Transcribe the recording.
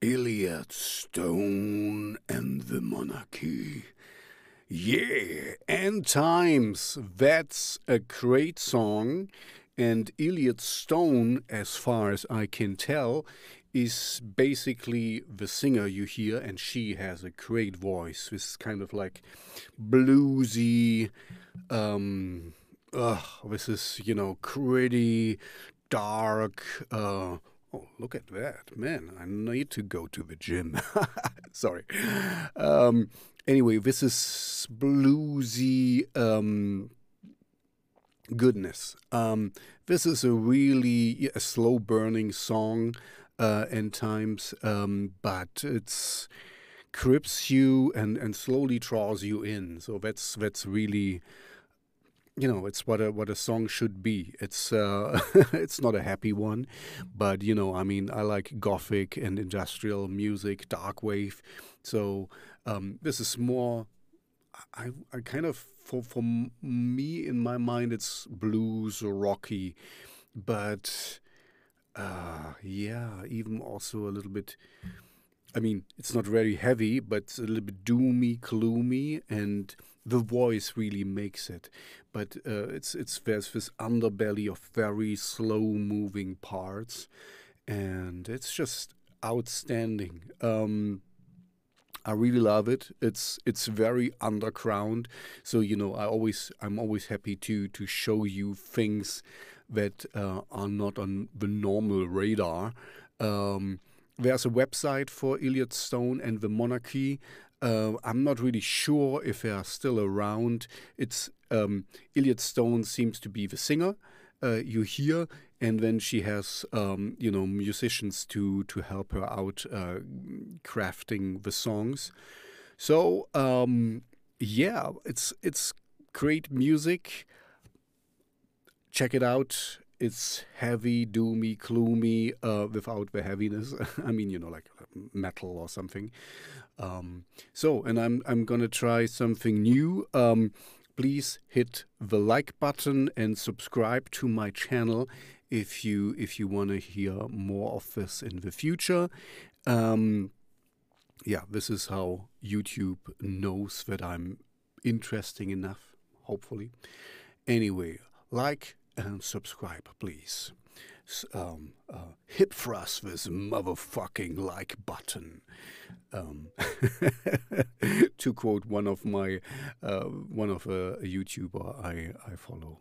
Elliot Stone and the Monarchy. Yeah, End Times. That's a great song. And Elliot Stone, as far as I can tell, is basically the singer you hear, and she has a great voice. This kind of like bluesy, um, uh, this is, you know, gritty, dark, uh, Oh, look at that. Man, I need to go to the gym. Sorry. Um, anyway, this is bluesy um, goodness. Um, this is a really a slow burning song uh, times, um, but it's grips you and, and slowly draws you in. So that's that's really you know it's what a what a song should be. It's uh it's not a happy one but you know i mean i like gothic and industrial music dark wave. So um this is more i i kind of for for me in my mind it's blues or rocky but uh yeah even also a little bit I mean, it's not very heavy, but it's a little bit doomy, gloomy, and the voice really makes it. But uh, it's it's there's this underbelly of very slow moving parts, and it's just outstanding. Um, I really love it. It's it's very underground. So you know, I always I'm always happy to to show you things that uh, are not on the normal radar. Um, there's a website for Elliot Stone and the Monarchy. Uh, I'm not really sure if they are still around. It's um, Elliot Stone seems to be the singer uh, you hear, and then she has um, you know musicians to to help her out uh, crafting the songs. So um, yeah, it's it's great music. Check it out it's heavy, doomy, gloomy, uh, without the heaviness. I mean, you know, like metal or something. Um, so, and I'm I'm gonna try something new. Um, please hit the like button and subscribe to my channel if you if you want to hear more of this in the future. Um, yeah, this is how YouTube knows that I'm interesting enough. Hopefully. Anyway, like and subscribe, please. Um, uh, hit this motherfucking like button. Um, to quote one of my uh, one of a, a YouTuber I I follow.